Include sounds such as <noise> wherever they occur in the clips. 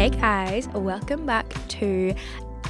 Hey guys, welcome back to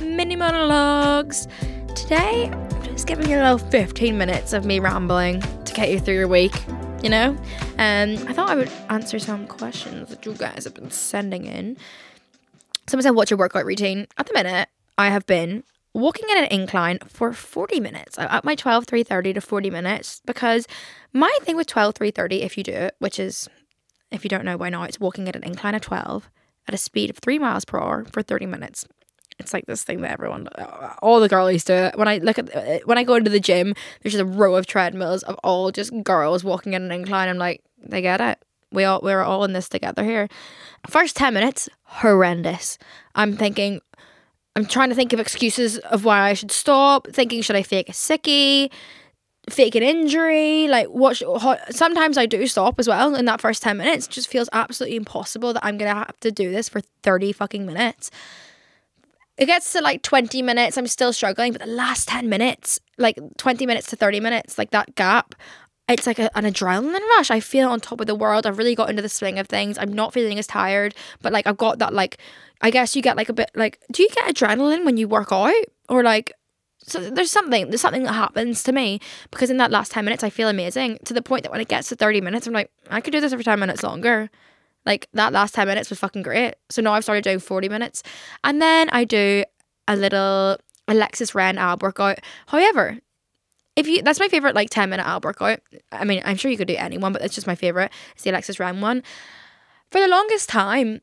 Mini Monologues. Today, I'm just giving you a little 15 minutes of me rambling to get you through your week, you know? And I thought I would answer some questions that you guys have been sending in. Someone said, What's your workout routine? At the minute, I have been walking in an incline for 40 minutes. I'm at my 12, 3.30 to 40 minutes because my thing with 12, 3.30, if you do it, which is, if you don't know by now, it's walking at an incline of 12 at a speed of three miles per hour for 30 minutes. It's like this thing that everyone, all the girlies do it. When I look at, uh, when I go into the gym, there's just a row of treadmills of all just girls walking in an incline. I'm like, they get it. We all, we're all in this together here. First 10 minutes, horrendous. I'm thinking, I'm trying to think of excuses of why I should stop. Thinking, should I fake a sickie? Fake an injury like how, sometimes i do stop as well in that first 10 minutes. It just feels absolutely impossible that i'm gonna have to do this for 30 fucking minutes. It gets to like 20 minutes i'm still struggling but the last 10 minutes like 20 minutes to 30 minutes like that gap it's like a, an adrenaline rush. I feel on top of the world. I've really got into the swing of things. I'm not feeling as tired but like i've got that like i guess you get like a bit like do you get adrenaline when you work out? Or like so there's something there's something that happens to me because in that last 10 minutes I feel amazing to the point that when it gets to 30 minutes I'm like I could do this for 10 minutes longer. Like that last 10 minutes was fucking great. So now I've started doing 40 minutes. And then I do a little Alexis Ren ab workout. However if you that's my favorite like 10 minute ab workout. I mean I'm sure you could do any one but it's just my favorite. It's the Alexis Ren one. For the longest time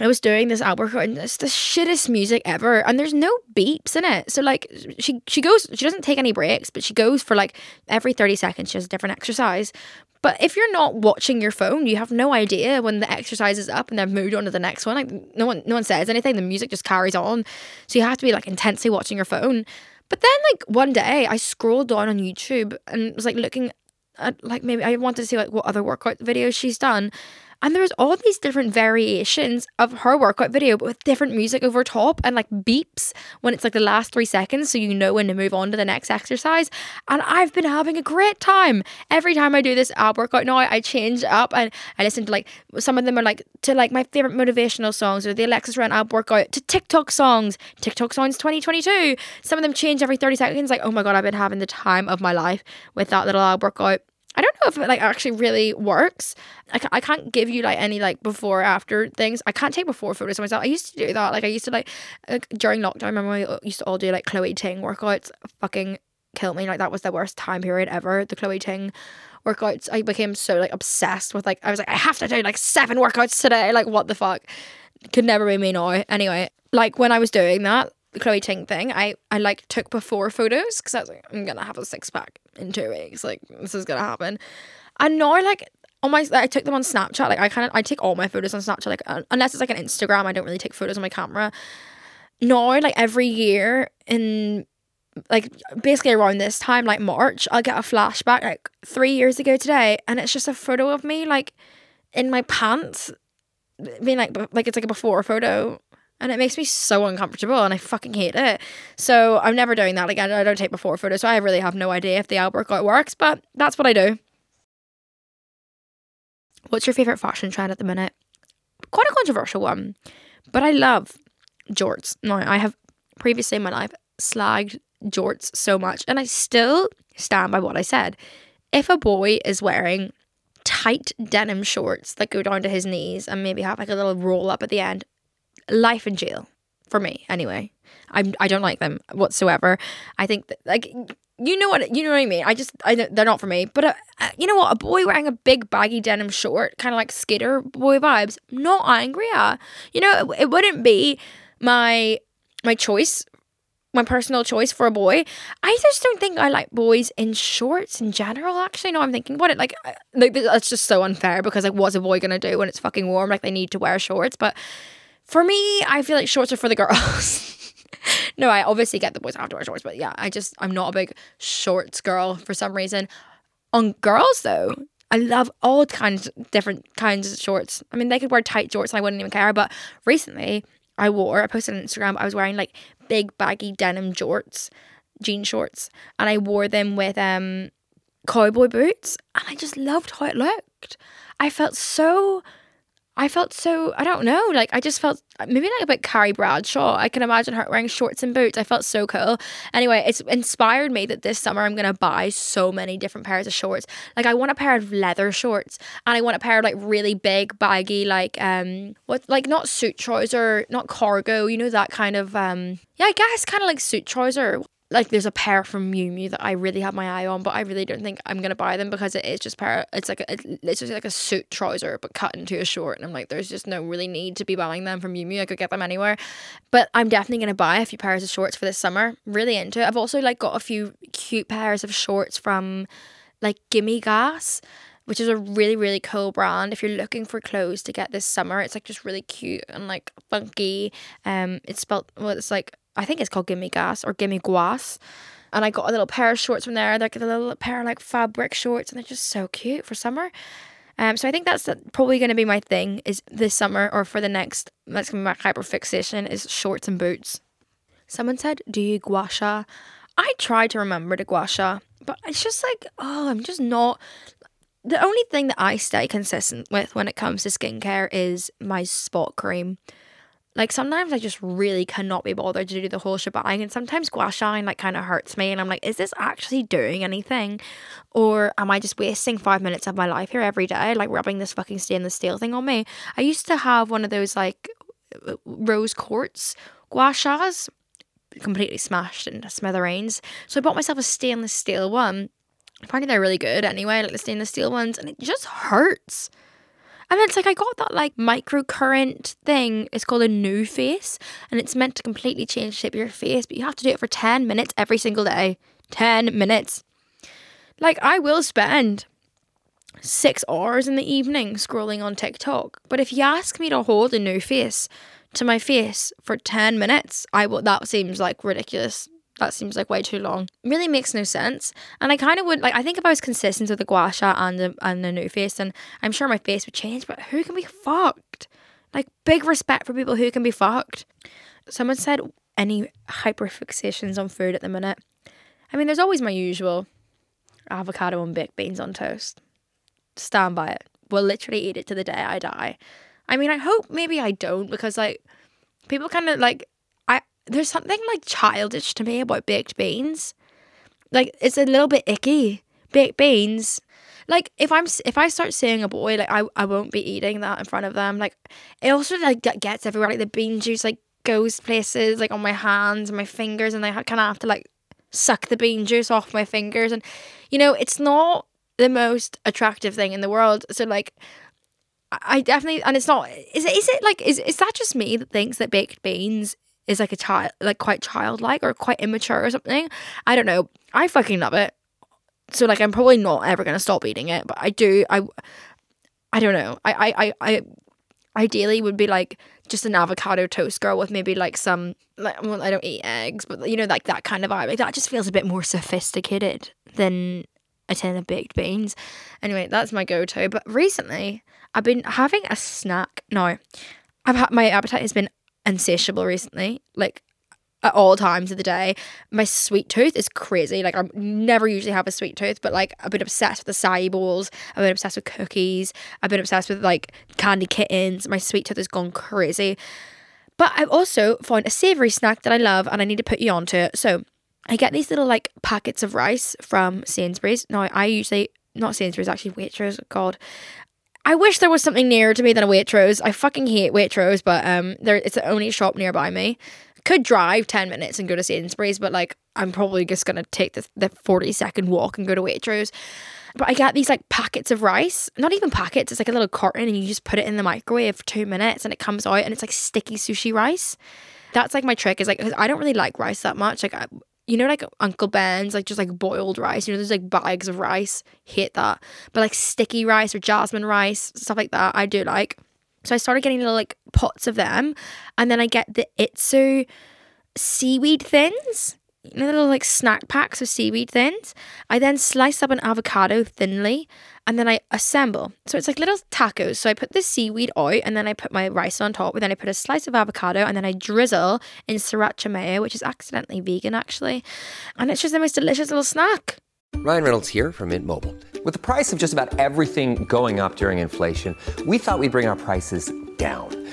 I was doing this workout and it's the shittest music ever and there's no beeps in it. So like she she goes she doesn't take any breaks, but she goes for like every 30 seconds she has a different exercise. But if you're not watching your phone, you have no idea when the exercise is up and they've moved on to the next one. Like no one no one says anything, the music just carries on. So you have to be like intensely watching your phone. But then like one day I scrolled down on YouTube and was like looking at like maybe I wanted to see like what other workout videos she's done. And there's all these different variations of her workout video, but with different music over top and like beeps when it's like the last three seconds, so you know when to move on to the next exercise. And I've been having a great time. Every time I do this ab workout now, I change up and I listen to like some of them are like to like my favorite motivational songs or the Alexis Ren ab workout to TikTok songs, TikTok songs 2022. Some of them change every 30 seconds. Like, oh my god, I've been having the time of my life with that little ab workout. I don't know if it like actually really works. I, ca- I can't give you like any like before after things. I can't take before photos of myself. I used to do that. Like I used to like, like during lockdown. I remember we used to all do like Chloe Ting workouts. Fucking kill me. Like that was the worst time period ever. The Chloe Ting workouts. I became so like obsessed with like I was like I have to do like seven workouts today. Like what the fuck? Could never be me now. Anyway, like when I was doing that, the Chloe Ting thing, I I like took before photos because I was like I'm gonna have a six pack in two weeks. Like this is gonna happen. And now like on my I took them on Snapchat. Like I kind of I take all my photos on Snapchat. Like uh, unless it's like an Instagram, I don't really take photos on my camera. Now like every year in like basically around this time, like March, I'll get a flashback like three years ago today, and it's just a photo of me like in my pants, being like like it's like a before photo. And it makes me so uncomfortable and I fucking hate it. So I'm never doing that again. I don't take before photos. So I really have no idea if the workout works, but that's what I do. What's your favourite fashion trend at the minute? Quite a controversial one. But I love jorts. Now I have previously in my life slagged jorts so much and I still stand by what I said. If a boy is wearing tight denim shorts that go down to his knees and maybe have like a little roll up at the end. Life in jail for me, anyway. I'm I don't like them whatsoever. I think that like you know what you know what I mean. I just I they're not for me. But uh, uh, you know what? A boy wearing a big baggy denim short, kind of like skater boy vibes. Not angry at. You know, it, it wouldn't be my my choice my personal choice for a boy. I just don't think I like boys in shorts in general. Actually, no, I'm thinking about it. Like, like that's just so unfair because like, what's a boy gonna do when it's fucking warm? Like, they need to wear shorts. But for me, I feel like shorts are for the girls. <laughs> no, I obviously get the boys have to wear shorts, but yeah, I just I'm not a big shorts girl for some reason. On girls though, I love all kinds different kinds of shorts. I mean, they could wear tight shorts and I wouldn't even care. But recently, I wore I posted on Instagram. I was wearing like big baggy denim shorts, jean shorts, and I wore them with um cowboy boots, and I just loved how it looked. I felt so. I felt so, I don't know, like I just felt maybe like a bit Carrie Bradshaw. I can imagine her wearing shorts and boots. I felt so cool. Anyway, it's inspired me that this summer I'm to buy so many different pairs of shorts. Like I want a pair of leather shorts and I want a pair of like really big baggy like um what like not suit trouser, not cargo, you know that kind of um yeah, I guess kind of like suit trouser like there's a pair from Miu Miu that I really have my eye on, but I really don't think I'm gonna buy them because it is just pair. It's like a, it's just like a suit trouser, but cut into a short, and I'm like, there's just no really need to be buying them from Miu Miu. I could get them anywhere, but I'm definitely gonna buy a few pairs of shorts for this summer. Really into it. I've also like got a few cute pairs of shorts from like Gimme Gas which is a really really cool brand if you're looking for clothes to get this summer it's like just really cute and like funky um it's spelled well it's like i think it's called gimme gas or gimme guas and i got a little pair of shorts from there like a little pair of like fabric shorts and they're just so cute for summer um, so I think that's probably going to be my thing is this summer or for the next that's going to be my hyper fixation is shorts and boots. Someone said, "Do you gua sha?" I try to remember to gua sha, but it's just like, oh, I'm just not. The only thing that I stay consistent with when it comes to skincare is my spot cream. Like sometimes I just really cannot be bothered to do the whole shebang, and sometimes gua shine like kind of hurts me, and I'm like, is this actually doing anything, or am I just wasting five minutes of my life here every day, like rubbing this fucking stainless steel thing on me? I used to have one of those like rose quartz gua shas, completely smashed into smithereens. So I bought myself a stainless steel one. Apparently they're really good anyway, like the stainless steel ones, and it just hurts. And it's like I got that like microcurrent thing. It's called a NuFACE, and it's meant to completely change shape of your face, but you have to do it for 10 minutes every single day. 10 minutes. Like I will spend six hours in the evening scrolling on TikTok. But if you ask me to hold a NuFACE to my face for 10 minutes, I will that seems like ridiculous. That seems like way too long. Really makes no sense. And I kind of would like I think if I was consistent with the gua sha and the and the NuFACE, then I'm sure my face would change, but who can be fucked? Like big respect for people who can be fucked. Someone said any hyperfixations on food at the minute. I mean, there's always my usual avocado and baked beans on toast. Stand by it. We'll literally eat it to the day I die. I mean, I hope maybe I don't because like people kind of like there's something like childish to me about baked beans. Like it's a little bit icky. Baked beans. Like if I'm if I start seeing a boy, like I I won't be eating that in front of them. Like it also like gets everywhere. Like the bean juice like goes places like on my hands and my fingers, and I kind of have to like suck the bean juice off my fingers, and you know it's not the most attractive thing in the world. So like I- definitely and it's not is it is it like is is that just me that thinks that baked beans is like a child like quite childlike or quite immature or something? I don't know. I fucking love it. So like I'm probably not ever gonna stop eating it, but I do I I don't know. I I I, I ideally would be like just an avocado toast girl with maybe like some like well, I don't eat eggs, but you know like that kind of vibe. Like that just feels a bit more sophisticated than a tin of baked beans. Anyway, that's my go-to. But recently, I've been having a snack. No, I've had my appetite has been insatiable recently. Like at all times of the day. My sweet tooth is crazy. Like I never usually have a sweet tooth, but like I've been obsessed with acai bowls. I've been obsessed with cookies. I've been obsessed with like candy kittens. My sweet tooth has gone crazy. But I've also found a savory snack that I love and I need to put you onto it. So I get these little like packets of rice from Sainsbury's. Now I usually not Sainsbury's, actually Waitrose. God, I wish there was something nearer to me than a Waitrose. I fucking hate Waitrose, but um, there it's the only shop nearby me. Could drive ten minutes and go to Sainsbury's, but like I'm probably just gonna take the the forty second walk and go to Waitrose. But I get these like packets of rice, not even packets. It's like a little carton, and you just put it in the microwave for two minutes, and it comes out, and it's like sticky sushi rice. That's like my trick. Is like I don't really like rice that much. Like you know, like Uncle Ben's, like just like boiled rice. You know, there's like bags of rice. Hate that. But like sticky rice or jasmine rice, stuff like that, I do like. So I started getting little like pots of them, and then I get the Itsu seaweed thins. You know, little like snack packs of seaweed thins. I then slice up an avocado thinly and then I assemble. So it's like little tacos. So I put the seaweed out and then I put my rice on top. And then I put a slice of avocado and then I drizzle in sriracha mayo, which is accidentally vegan actually. And it's just the most delicious little snack. Ryan Reynolds here from Mint Mobile. With the price of just about everything going up during inflation, we thought we'd bring our prices down.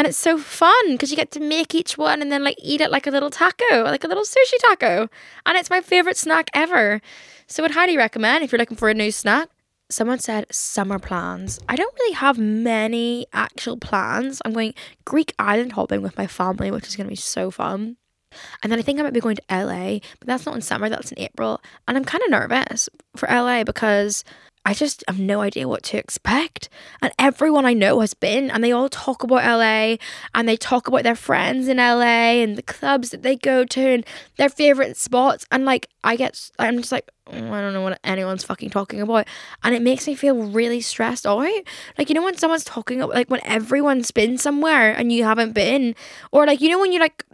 And it's so fun because you get to make each one and then like eat it like a little taco, like a little sushi taco. And it's my favorite snack ever. So I'd highly recommend if you're looking for a new snack. Someone said summer plans. I don't really have many actual plans. I'm going Greek island hopping with my family, which is going to be so fun. And then I think I might be going to LA, but that's not in summer, that's in April. And I'm kind of nervous for LA because I just have no idea what to expect. And everyone I know has been, and they all talk about LA and they talk about their friends in LA and the clubs that they go to and their favorite spots. And like, I get, I'm just like, "Oh, I don't know what anyone's fucking talking about. And it makes me feel really stressed out. Like, you know, when someone's talking like, when everyone's been somewhere and you haven't been, or like, you know, when you're like,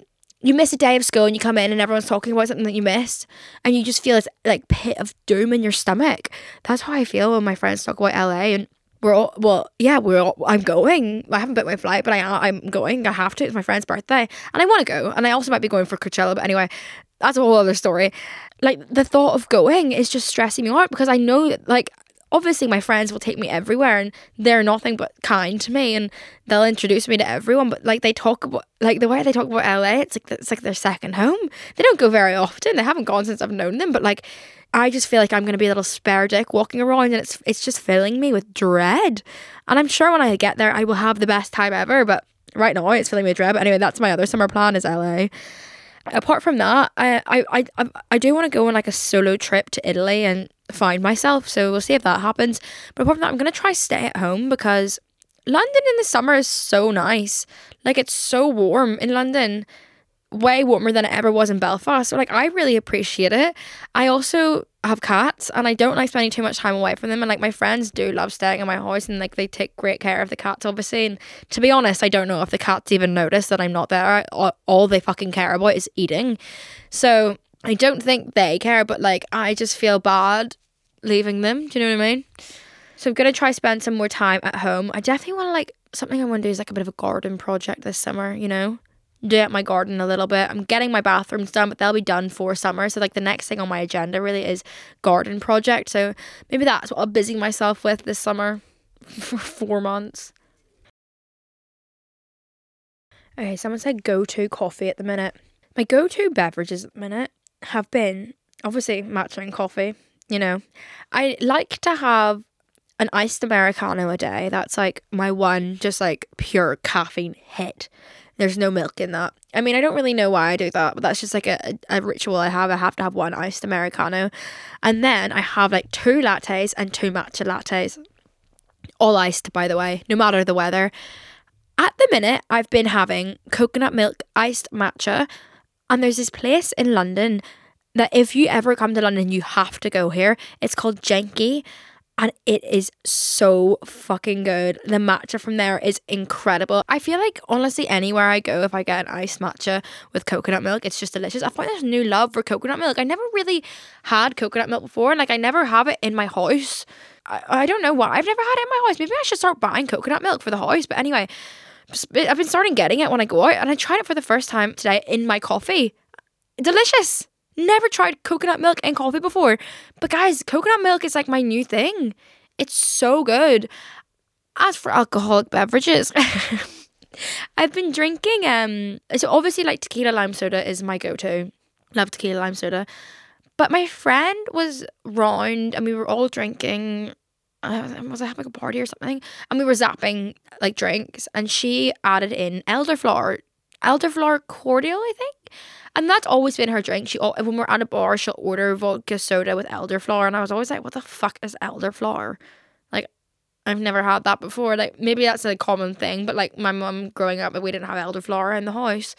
you miss a day of school and you come in and everyone's talking about something that you missed and you just feel this like pit of doom in your stomach. That's how I feel when my friends talk about LA and we're all well, yeah, we're all I'm going. I haven't booked my flight, but I I'm going. I have to. It's my friend's birthday. And I want to go. And I also might be going for Coachella, but anyway, that's a whole other story. Like the thought of going is just stressing me out because I know that like obviously my friends will take me everywhere and they're nothing but kind to me and they'll introduce me to everyone but like they talk about like the way they talk about LA it's like it's like their second home. They don't go very often. They haven't gone since I've known them but like I just feel like I'm going to be a little spare dick walking around and it's it's just filling me with dread. And I'm sure when I get there I will have the best time ever but right now it's filling me with dread. But anyway that's my other summer plan is LA apart from that, I I I, I do want to go on like a solo trip to Italy and find myself. So we'll see if that happens. But apart from that, I'm gonna try stay at home because London in the summer is so nice. Like it's so warm in London, way warmer than it ever was in Belfast. So like I really appreciate it. I also have cats and I don't like spending too much time away from them. And like my friends do love staying in my house and like they take great care of the cats, obviously. And to be honest, I don't know if the cats even notice that I'm not there. All they fucking care about is eating. So I don't think they care, but like I just feel bad leaving them. Do you know what I mean? So I'm gonna try spend some more time at home. I definitely want to like something I want to do is like a bit of a garden project this summer. You know, do my garden a little bit. I'm getting my bathrooms done, but they'll be done for summer. So like the next thing on my agenda really is garden project. So maybe that's what I'll busy myself with this summer <laughs> for four months. Okay, someone said go to coffee at the minute. My go to beverages at the minute have been obviously matcha and coffee. You know, I like to have an iced Americano a day. That's like my one, just like pure caffeine hit. There's no milk in that. I mean, I don't really know why I do that, but that's just like a, a ritual I have. I have to have one iced Americano. And then I have like two lattes and two matcha lattes. All iced, by the way, no matter the weather. At the minute, I've been having coconut milk iced matcha, and there's this place in London that if you ever come to London, you have to go here. It's called Jenki, and it is so fucking good. The matcha from there is incredible. I feel like honestly, anywhere I go, if I get an iced matcha with coconut milk, it's just delicious. I find this new love for coconut milk. I never really had coconut milk before, and like I never have it in my house. I, I don't know why. I've never had it in my house. Maybe I should start buying coconut milk for the house. But anyway, I've been starting getting it when I go out, and I tried it for the first time today in my coffee. Delicious. Never tried coconut milk and coffee before. But guys, coconut milk is like my new thing. It's so good. As for alcoholic beverages, <laughs> I've been drinking um so obviously like tequila lime soda is my go-to. Love tequila lime soda. But my friend was round and we were all drinking uh, was I having a party or something? And we were zapping like drinks and she added in elderflower elderflower cordial, I think. And that's always been her drink. She when we're at a bar, she'll order vodka soda with elderflower, and I was always like, "What the fuck is elderflower?" Like, I've never had that before. Like, maybe that's a common thing, but like my mum growing up, we didn't have elderflower in the house.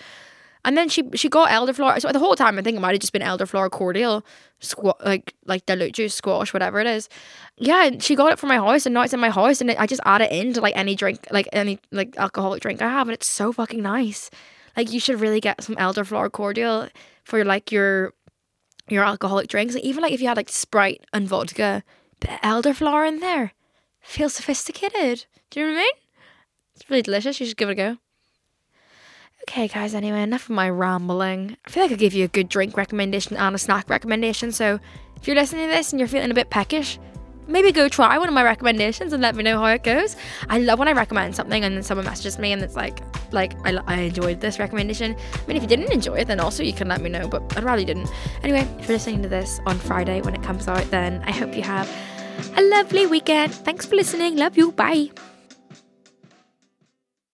And then she she got elderflower. So the whole time I think it might have just been elderflower cordial, squat like like dilute juice, squash, whatever it is. Yeah, and she got it from my house, and now it's in my house, and I just add it into like any drink, like any like alcoholic drink I have, and it's so fucking nice. Like you should really get some elderflower cordial for like your your alcoholic drinks. Like, even like if you had like Sprite and vodka, bit of elderflower in there, feels sophisticated. Do you know what I mean? It's really delicious. You should give it a go. Okay, guys, anyway, enough of my rambling. I feel like I gave you a good drink recommendation and a snack recommendation. So if you're listening to this and you're feeling a bit peckish, maybe go try one of my recommendations and let me know how it goes. I love when I recommend something and then someone messages me and it's like, like I, I enjoyed this recommendation. I mean, if you didn't enjoy it, then also you can let me know. But I'd rather you didn't. Anyway, if you're listening to this on Friday when it comes out, then I hope you have a lovely weekend. Thanks for listening. Love you. Bye.